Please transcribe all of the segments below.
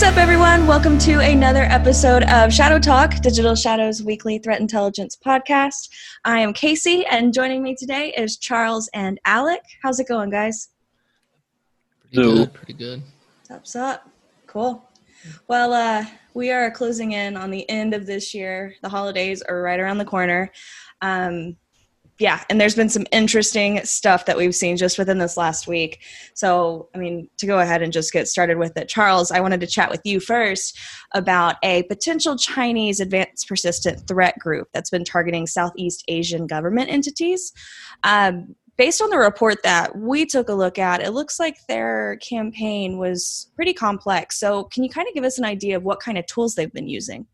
What's up, everyone? Welcome to another episode of ShadowTalk, Digital Shadows weekly threat intelligence podcast. I am Kacey, and joining me today is Charles and Alec. How's it going, guys? Pretty good. Pretty good. What's up? Cool. Well, uh, we are closing in on the end of this year. The holidays are right around the corner. Um, yeah, and there's been some interesting stuff that we've seen just within this last week. So, I mean, to go ahead and just get started with it, Charles, I wanted to chat with you first about a potential Chinese advanced persistent threat group that's been targeting Southeast Asian government entities. Um, based on the report that we took a look at, it looks like their campaign was pretty complex. So, can you kind of give us an idea of what kind of tools they've been using?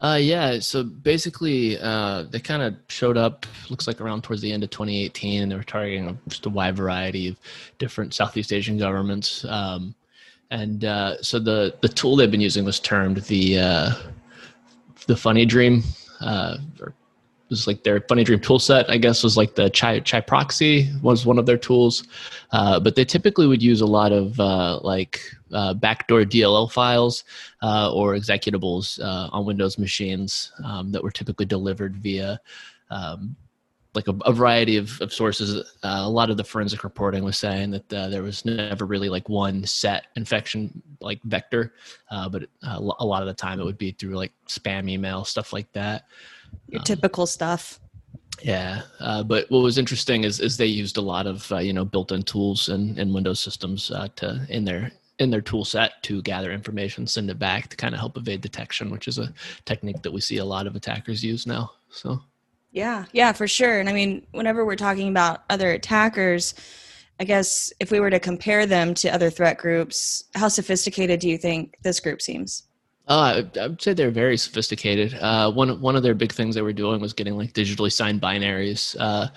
Uh, yeah, so basically, uh, they kind of showed up, looks like around towards the end of 2018, and they were targeting just a wide variety of different Southeast Asian governments. Um, and uh, so the, the tool they've been using was termed the, uh, the FunnyDream, uh, or was like their FunnyDream tool set, I guess, was like the Chai, Chai Proxy was one of their tools. Uh, but they typically would use a lot of uh, like uh, backdoor DLL files uh, or executables uh, on Windows machines um, that were typically delivered via um, like a, a, variety of, of sources. Uh, a lot of the forensic reporting was saying that there was never really like one set infection like vector, but a lot of the time it would be through like spam email, stuff like that. Your um, typical stuff. Yeah, uh, but what was interesting is is they used a lot of uh, you know built-in tools and, and Windows systems uh, to in their in their tool set to gather information, send it back to kind of help evade detection, which is a technique that we see a lot of attackers use now. So. Yeah, yeah, for sure. And I mean, whenever we're talking about other attackers, I guess if we were to compare them to other threat groups, how sophisticated do you think this group seems? Oh, I, I would say they're very sophisticated. Uh, one one of their big things they were doing was getting like digitally signed binaries. Uh,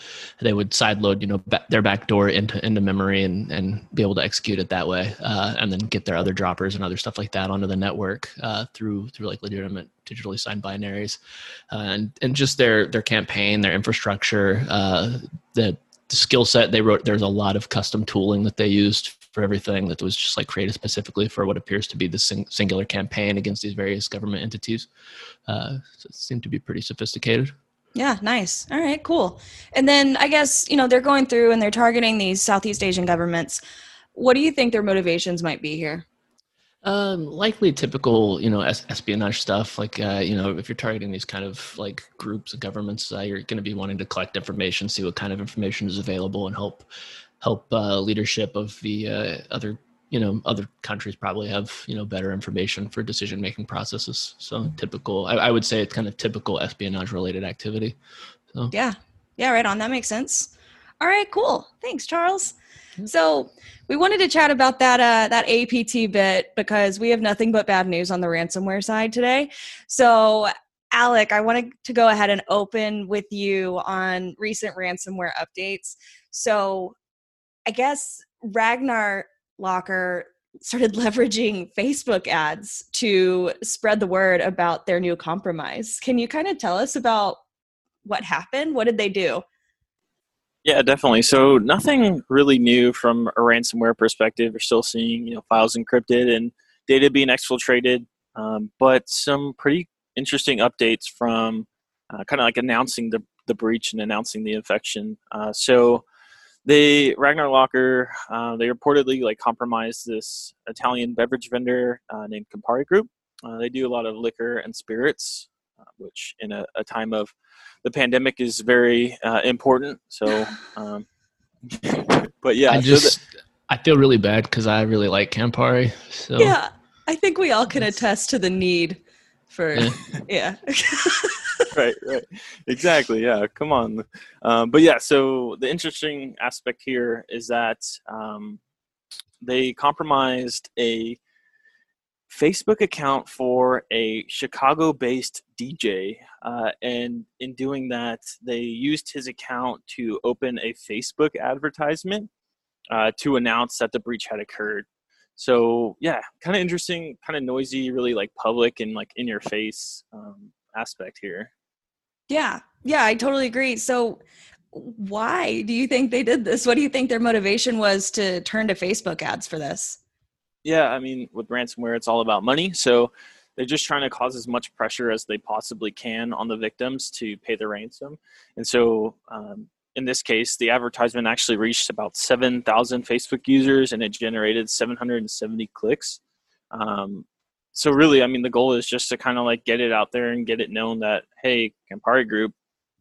they would sideload, you know, ba- their backdoor into into memory and and be able to execute it that way, uh, and then get their other droppers and other stuff like that onto the network uh, through through like legitimate digitally signed binaries, uh, and and just their their campaign, their infrastructure, uh, the, the skill set they wrote. There's a lot of custom tooling that they used for everything that was just like created specifically for what appears to be the sing- singular campaign against these various government entities. Uh, so it seemed to be pretty sophisticated. Yeah, nice. All right, cool. And then I guess, you know, they're going through and they're targeting these Southeast Asian governments. What do you think their motivations might be here? Um, likely typical, you know, espionage stuff. Like, uh, you know, if you're targeting these kind of like groups of governments, uh, you're going to be wanting to collect information, see what kind of information is available, and help help uh, leadership of the uh, other you know other countries probably have you know better information for decision making processes. So typical I, I, would say it's kind of typical espionage related activity. So. yeah. Yeah right on. That makes sense. All right cool. Thanks charles. So we wanted to chat about that uh, that apt bit because we have nothing but bad news on the ransomware side today. So alec i wanted to go ahead and open with you on recent ransomware updates. So I guess Ragnar Locker started leveraging Facebook ads to spread the word about their new compromise. Can you kind of tell us about what happened? What did they do? Yeah, definitely. So nothing really new from a ransomware perspective. We're still seeing you know files encrypted and data being exfiltrated, um, but some pretty interesting updates from uh, kind of like announcing the the breach and announcing the infection. Uh, so they Ragnar Locker uh, they reportedly like compromised this Italian beverage vendor uh, named Campari Group. Uh, they do a lot of liquor and spirits, uh, which in a, a, time of the pandemic is very uh, important. So, um, but yeah, I just so that, I feel really bad because I really like Campari. So yeah, I think we all can attest to the need for yeah. yeah. right, right. Exactly. Yeah. Come on. Um, but yeah, so the interesting aspect here is that um, they compromised a Facebook account for a Chicago based DJ. Uh, and in doing that, they used his account to open a Facebook advertisement uh, to announce that the breach had occurred. So yeah, kind of interesting, kind of noisy, really like public and like in your face um, aspect here. Yeah. Yeah, I totally agree. So why do you think they did this? What do you think their motivation was to turn to Facebook ads for this? Yeah, I mean, with ransomware, it's all about money. So they're just trying to cause as much pressure as they possibly can on the victims to pay the ransom. And so, um, in this case, the advertisement actually reached about 7,000 Facebook users and it generated 770 clicks. Um, so really, I mean, the goal is just to kind of like get it out there and get it known that hey, Campari Group,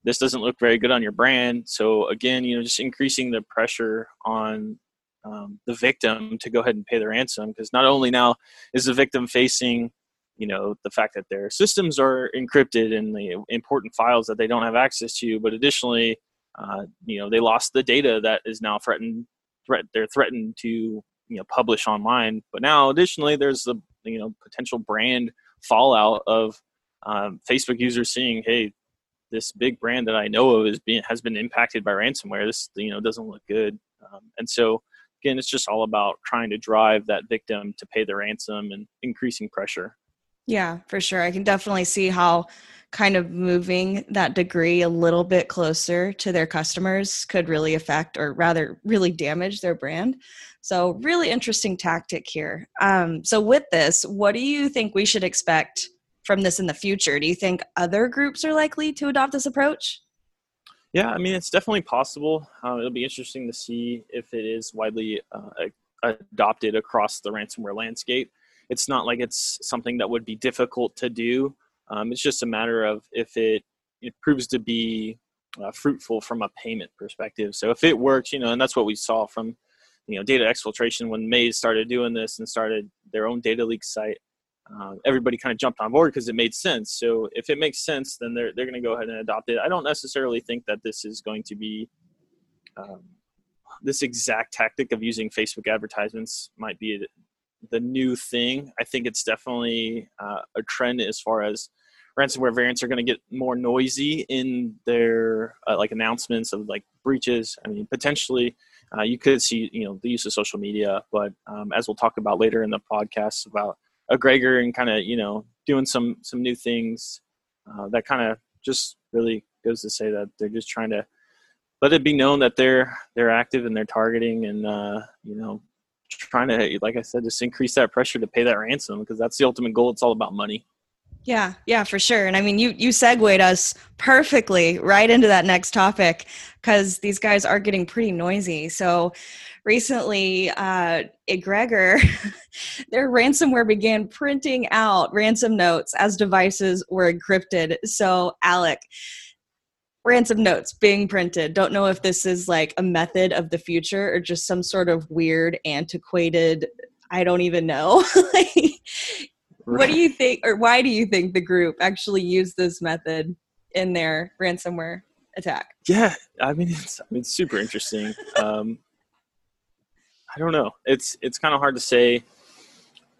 this doesn't look very good on your brand. So again, you know, just increasing the pressure on um, the victim to go ahead and pay the ransom because not only now is the victim facing you know the fact that their systems are encrypted and the important files that they don't have access to but additionally uh, you know they lost the data that is now threatened threat they're threatened to you know publish online. But now additionally there's the you know potential brand fallout of um, facebook users seeing hey this big brand that i know of is being has been impacted by ransomware. This you know doesn't look good. Um, and so again, it's just all about trying to drive that victim to pay the ransom and increasing pressure. Yeah, for sure. I can definitely see how kind of moving that degree a little bit closer to their customers could really affect or rather really damage their brand. So, really interesting tactic here. Um, so, with this, what do you think we should expect from this in the future? Do you think other groups are likely to adopt this approach? Yeah, I mean, it's definitely possible. Uh, it'll be interesting to see if it is widely uh, adopted across the ransomware landscape. It's not like it's something that would be difficult to do. Um, it's just a matter of if it, it proves to be uh, fruitful from a payment perspective. So if it works, you know, and that's what we saw from, you know, data exfiltration when Maze started doing this and started their own data leak site uh, everybody kind of jumped on board because it made sense. So if it makes sense, then they're they're going to go ahead and adopt it. I don't necessarily think that this is going to be um, this exact tactic of using Facebook advertisements might be the new thing. I think it's definitely uh, a trend as far as ransomware variants are going to get more noisy in their uh, like announcements of like breaches. I mean, potentially. Uh, you could see, you know, the use of social media, but um, as we'll talk about later in the podcast about Egregor and kind of you know doing some some new things uh, that kind of just really goes to say that they're just trying to let it be known that they're they're active and they're targeting and uh, you know trying to like I said just increase that pressure to pay that ransom because that's the ultimate goal. It's all about money. Yeah, yeah, for sure. And I mean, you you segued us perfectly right into that next topic because these guys are getting pretty noisy. So recently, uh, Egregor, their ransomware began printing out ransom notes as devices were encrypted. So, Alec, ransom notes being printed. Don't know if this is like a method of the future or just some sort of weird, antiquated. I don't even know. like, What do you think, or why do you think the group actually used this method in their ransomware attack? Yeah, I mean, it's I mean, it's super interesting. Um, I don't know. It's it's kind of hard to say.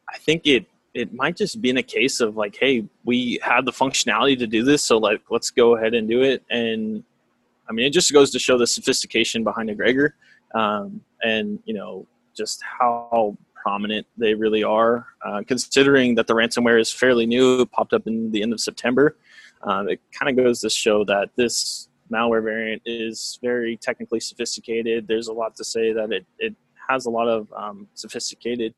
I think it it might just be in a case of like, hey, we have the functionality to do this, so like let's go ahead and do it. And I mean, it just goes to show the sophistication behind Egregor, um, and you know just how prominent they really are, uh, considering that the ransomware is fairly new. It popped up in the end of September. Um, it kind of goes to show that this malware variant is very technically sophisticated. There's a lot to say that it, it has a lot of um, sophisticated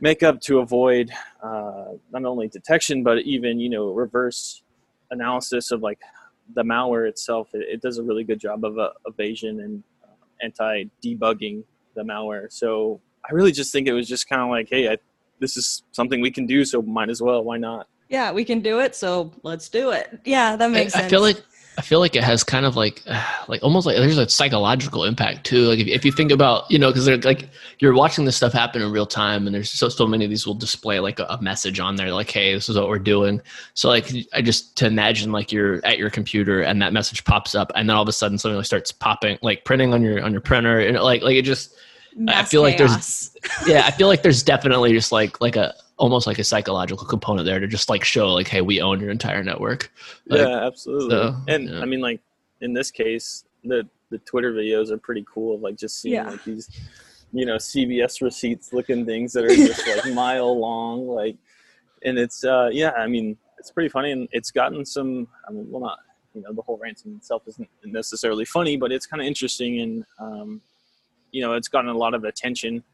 makeup to avoid uh, not only detection but even you know reverse analysis of like the malware itself. It, it does a really good job of uh, evasion and uh, anti debugging the malware. So I really just think it was just kind of like, hey, I, this is something we can do, so might as well. Why not? Yeah, we can do it, so let's do it. Yeah, that makes I, sense. I feel like I feel like it has kind of like, like almost like there's a psychological impact too. Like if, if you think about, you know, because they're like you're watching this stuff happen in real time, and there's so so many of these will display like a, a, message on there, like, "Hey, this is what we're doing." So like, I just to imagine like you're at your computer and that message pops up, and then all of a sudden something like starts popping, like printing on your on your printer, and like like it just Mass I feel chaos. like there's yeah, I feel like there's definitely just like like a almost like a psychological component there to just like show like hey we own your entire network. Like, yeah, absolutely. so, and yeah. I mean, like in this case, the the Twitter videos are pretty cool. Like just seeing Yeah. like these, you know, CVS receipts looking things that are just like mile long, like, and it's uh yeah, I mean, it's pretty funny, and it's gotten some. I mean, well, not you know, the whole ransom itself isn't necessarily funny, but it's kind of interesting, and um, you know, it's gotten a lot of attention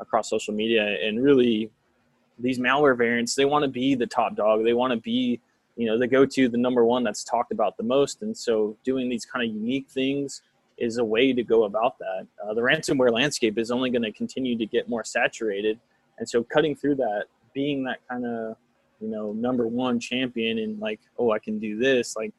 across social media and really these malware variants they want to be the top dog. They want to be you know the go-to the number one that's talked about the most. And so doing these kind of unique things is a way to go about that. Uh, the ransomware landscape is only going to continue to get more saturated. And so cutting through that being that kind of you know number one champion and like oh i can do this like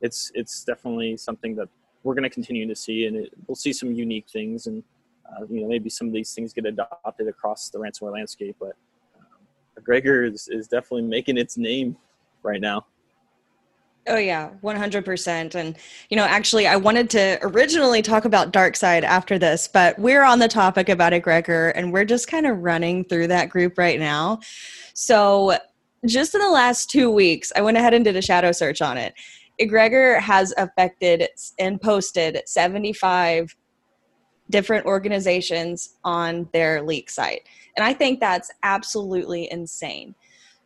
it's it's definitely something that we're going to continue to see. And it, we'll see some unique things and uh, you know maybe some of these things get adopted across the ransomware landscape. But Egregor is, is definitely making its name right now Oh yeah, 100%. And you know, actually I wanted to originally talk about DarkSide after this, but we're on the topic about Egregor and we're just kind of running through that group right now. So, just in the last 2 weeks, I went ahead and did a shadow search on it. Egregor has affected and posted 75 different organizations on their leak site. And I think that's absolutely insane.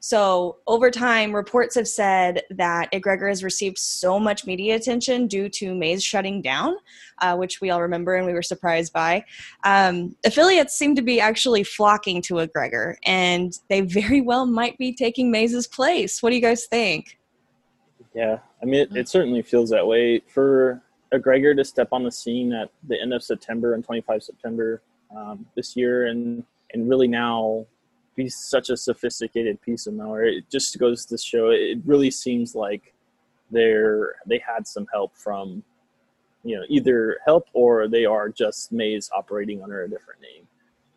So, over time, reports have said that Egregor has received so much media attention due to Maze shutting down, uh, which we all remember and we were surprised by. Um, affiliates seem to be actually flocking to Egregor, and they very well might be taking Maze's place. What do you guys think? Yeah, I mean, it, it certainly feels that way. For Egregor to step on the scene at the end of September and 25 September um, this year, and and really now be such a sophisticated piece of malware. It just goes to show it really seems like they're they had some help from you know either help or they are just Maze operating under a different name.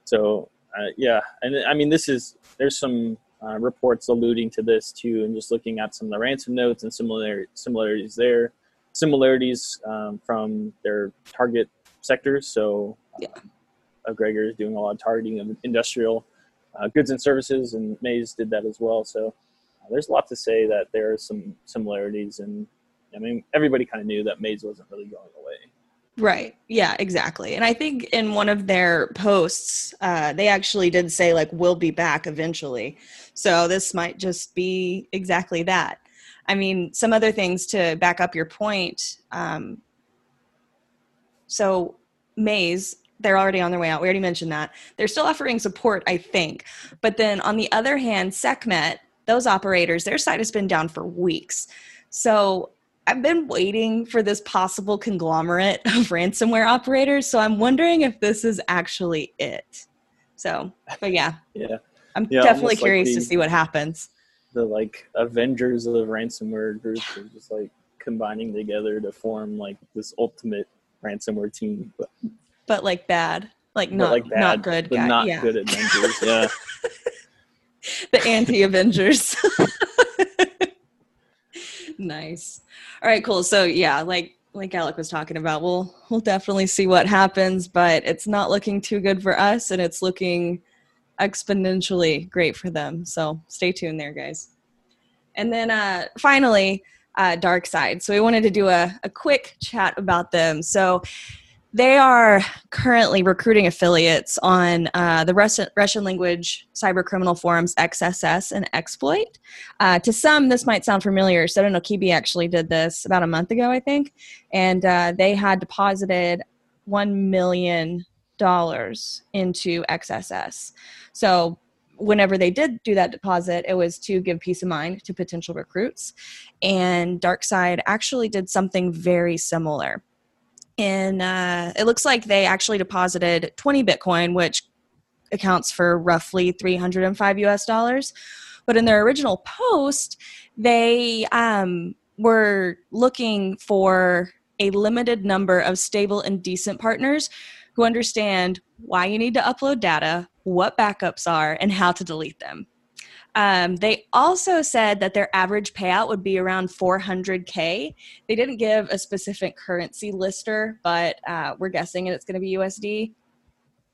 So uh, yeah, and I mean this is there's some uh, reports alluding to this too, and just looking at some of the ransom notes and similar similarities there, similarities um, from their target sectors. So yeah. uh, Egregor is doing a lot of targeting of industrial uh, goods and services, and Maze did that as well. So uh, there's a lot to say that there are some similarities, and I mean everybody kind of knew that Maze wasn't really going away. Right. Yeah, exactly. And I think in one of their posts, uh, they actually did say, like, we'll be back eventually. So this might just be exactly that. I mean, some other things to back up your point. Um, so, Maze they're already on their way out. We already mentioned that. They're still offering support, I think. But then on the other hand, Sekhmet, those operators, their site has been down for weeks. So I've been waiting for this possible conglomerate of ransomware operators. So I'm wondering if this is actually it. So, but yeah. Yeah. I'm Yeah, definitely almost like curious the- to see what happens. The like Avengers of ransomware groups are just like combining together to form like this ultimate ransomware team, but, But like bad. Like not like bad, not good but guy. not yeah. good Avengers. Yeah. the anti-avengers nice all right cool so yeah like like alec was talking about we'll we'll definitely see what happens but it's not looking too good for us and it's looking exponentially great for them so stay tuned there guys and then uh finally uh dark side so we wanted to do a, a quick chat about them so they are currently recruiting affiliates on uh, the Russian, Russian language cyber criminal forums XSS and Exploit. Uh, to some, this might sound familiar. Sodinokibi actually did this about a month ago, I think, and uh, they had deposited one million dollars into XSS. So whenever they did do that deposit, it was to give peace of mind to potential recruits. And DarkSide actually did something very similar in uh, it looks like they actually deposited 20 bitcoin which accounts for roughly 305 us dollars. But in their original post they um, were looking for a limited number of stable and decent partners who understand why you need to upload data what backups are and how to delete them um, they also said that their average payout would be around 400k. They didn't give a specific currency lister, but uh, we're guessing it's going to be USD.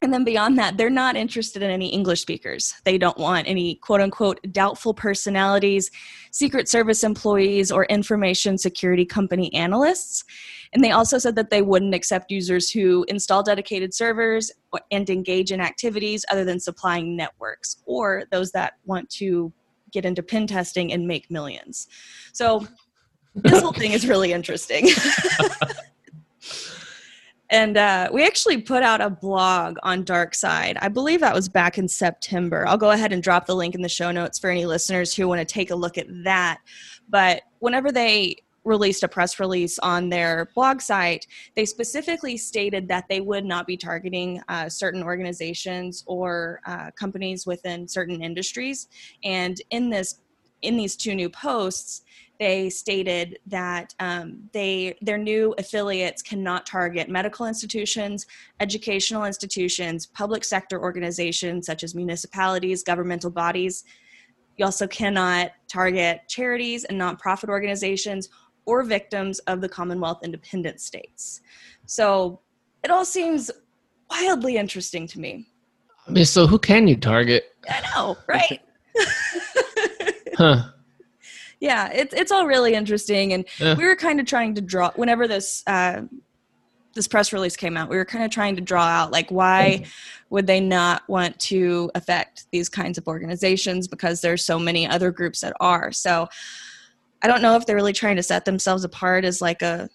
And then beyond that, they're not interested in any English speakers. They don't want any quote unquote doubtful personalities, Secret Service employees, or information security company analysts. And they also said that they wouldn't accept users who install dedicated servers and engage in activities other than supplying networks or those that want to get into pen testing and make millions. So this whole thing is really interesting. and uh, we actually put out a blog on Dark Side. I believe that was back in September. I'll go ahead and drop the link in the show notes for any listeners who want to take a look at that. But whenever they released a press release on their blog site, they specifically stated that they would not be targeting uh, certain organizations or uh, companies within certain industries. And in this, in these two new posts, they stated that um, they their new affiliates cannot target medical institutions, educational institutions, public sector organizations such as municipalities, governmental bodies. You also cannot target charities and nonprofit organizations or victims of the Commonwealth independent states. So it all seems wildly interesting to me. I mean, so who can you target? I know, right? Huh. Yeah, it's it's all really interesting, and Yeah. we were kind of trying to draw whenever this uh, this press release came out. We were kind of trying to draw out like why would they not want to affect these kinds of organizations because there's so many other groups that are. So I don't know if they're really trying to set themselves apart as like a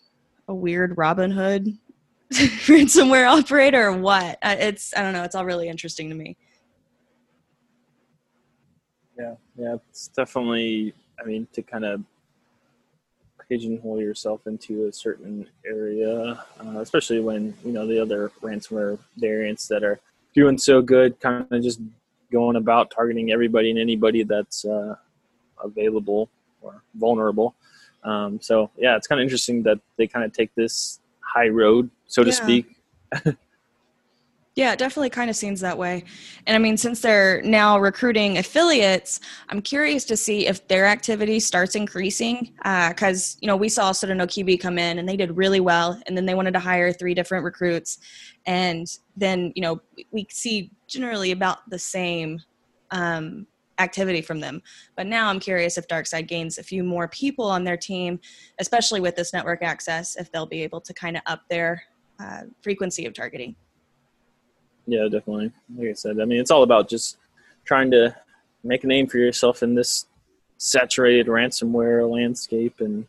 a weird Robin Hood ransomware operator or what. Uh, It's I don't know. It's all really interesting to me. Yeah, yeah, it's definitely. I mean, to kind of pigeonhole yourself into a certain area, uh, especially when you know the other ransomware variants that are doing so good, kind of just going about targeting everybody and anybody that's uh, available or vulnerable. Um, so yeah, it's kind of interesting that they kind of take this high road, so to Yeah. speak. Yeah, it definitely kind of seems that way. And I mean, since they're now recruiting affiliates, I'm curious to see if their activity starts increasing. Because, you know, we saw Sodinokibi come in and they did really well. And then they wanted to hire three different recruits. And then, you know, we see generally about the same um, activity from them. But now I'm curious if Darkside gains a few more people on their team, especially with this network access, if they'll be able to kind of up their uh, frequency of targeting. Yeah, definitely. Like I said, I mean, it's all about just trying to make a name for yourself in this saturated ransomware landscape and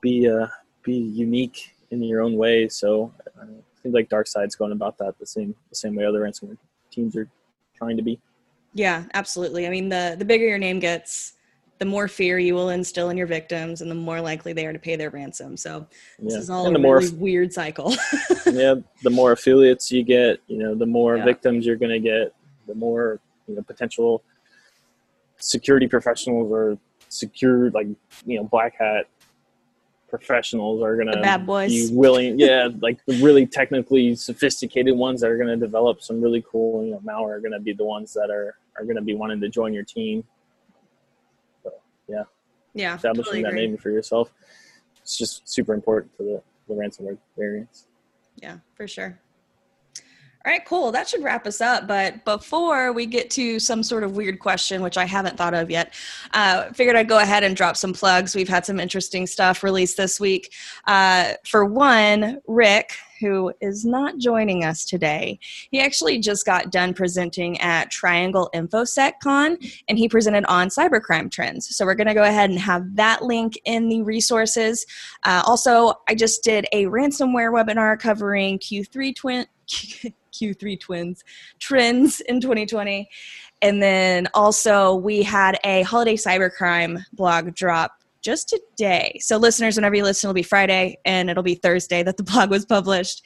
be uh, be unique in your own way. So uh, I think like DarkSide's going about that the same the same way other ransomware teams are trying to be. Yeah, absolutely. I mean, the the bigger your name gets, the more fear you will instill in your victims, and the more likely they are to pay their ransom. So this Yeah, is all and a really weird cycle. yeah, the more affiliates you get, you know, the more Yeah. victims you're going to get, the more you know potential security professionals or secure like you know black hat professionals are going to be willing yeah like the really technically sophisticated ones that are going to develop some really cool you know malware are going to be the ones that are are going to be wanting to join your team yeah, yeah, establishing totally that name for yourself it's just super important for the the ransomware variants Yeah, for sure. All right, cool. That should wrap us up. But before we get to some sort of weird question, which I haven't thought of yet, uh, figured I'd go ahead and drop some plugs. We've had some interesting stuff released this week. Uh, for one, Rick, who is not joining us today, he actually just got done presenting at Triangle InfoSec Con, and he presented on cybercrime trends. So we're going to go ahead and have that link in the resources. Uh, also, I just did a ransomware webinar covering Q3 twin. Q3 twins trends in 2020 and then also we had a holiday cybercrime blog drop just today. So listeners whenever you listen it'll be friday and it'll be thursday that the blog was published.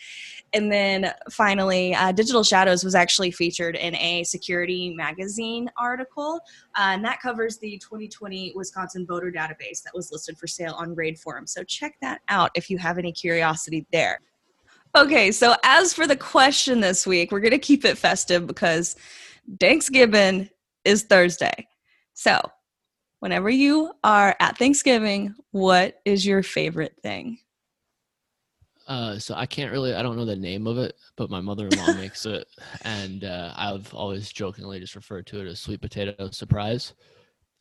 And then finally uh, digital shadows was actually featured in a security magazine article uh, and that covers the 2020 wisconsin voter database that was listed for sale on raid forum. So check that out if you have any curiosity there. Okay, so as for the question this week, we're going to keep it festive because Thanksgiving is Thursday. So, whenever you are at Thanksgiving, what is your favorite thing? Uh, so I can't really, I don't know the name of it, but my mother-in-law makes it, and uh, I've always jokingly just referred to it as sweet potato surprise.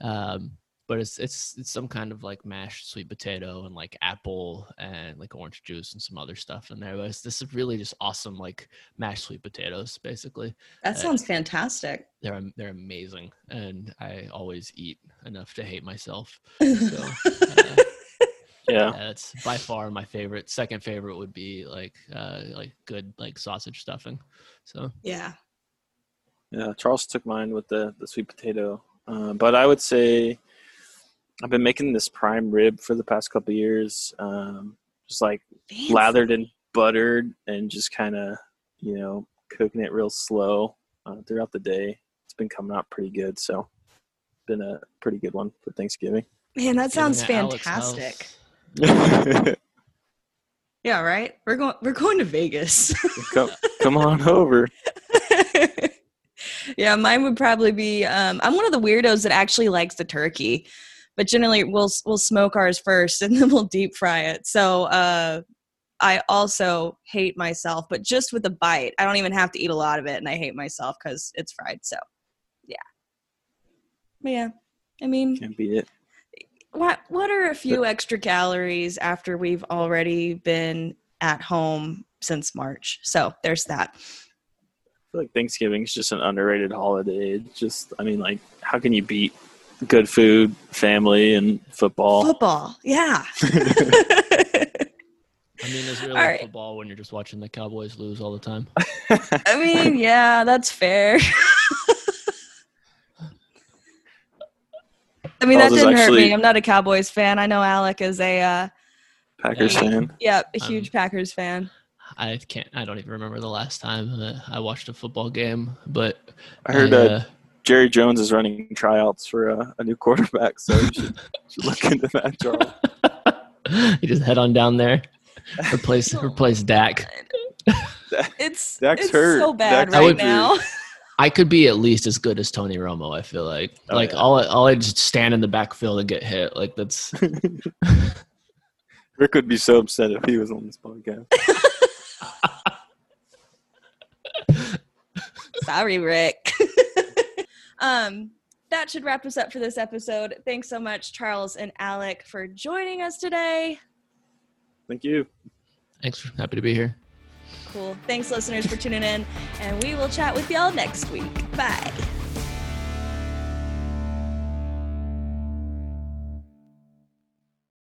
Um, but it's it's it's some kind of like mashed sweet potato and like apple and like orange juice and some other stuff in there. But it's, this is really just awesome, like mashed sweet potatoes, basically. That Uh, sounds fantastic. They're they're amazing, and I always eat enough to hate myself. So, uh, Yeah. Yeah, that's by far my favorite. Second favorite would be like uh like good like sausage stuffing. So Yeah. Yeah, Charles took mine with the, the sweet potato. Uh, but I would say I've been making this prime rib for the past couple of years. Um, just like Fancy. lathered and buttered and just kind of, you know, cooking it real slow uh, throughout the day. It's been coming out pretty good. So, been a pretty good one for Thanksgiving. Man, that sounds Eating at Alec's fantastic. Yeah, right. We're going. We're going to Vegas. come, come on over. yeah, mine would probably be. Um, I'm one of the weirdos that actually likes the turkey, but generally we'll we'll smoke ours first and then we'll deep fry it. So uh, I also hate myself, but just with a bite. I don't even have to eat a lot of it, and I hate myself because it's fried. So yeah, but yeah. I mean, Can't beat it. what what are a few extra calories after we've already been at home since March? So there's that. I feel like Thanksgiving is just an underrated holiday. It's just, I mean, like, how can you beat good food, family, and football? Football, yeah. I mean, is really All right. football when you're just watching the Cowboys lose all the time. I mean, yeah, that's fair. I mean, that didn't hurt me. I'm not a Cowboys fan. I know Alec is a, uh, Packers Yeah. fan. yeah, a Um, huge Packers fan. I can't. I don't even remember the last time that I watched a football game. But I heard I, uh, Jerry Jones is running tryouts for a, a new quarterback, so you should, should look into that, Charles. you just head on down there, replace oh replace Dak. It's Dak's it's hurt. so bad Dak's right injured. now. I could be at least as good as Tony Romo. I feel like Oh, like yeah. all I, all I just stand in the backfield and get hit. Like that's Rick would be so upset if he was on this podcast. Sorry, Rick. Um, that should wrap us up for this episode. Thanks so much, Charles and Alec, for joining us today. Thank you. thanks. Happy to be here. Cool. Thanks, listeners, for tuning in, and we will chat with y'all next week. Bye.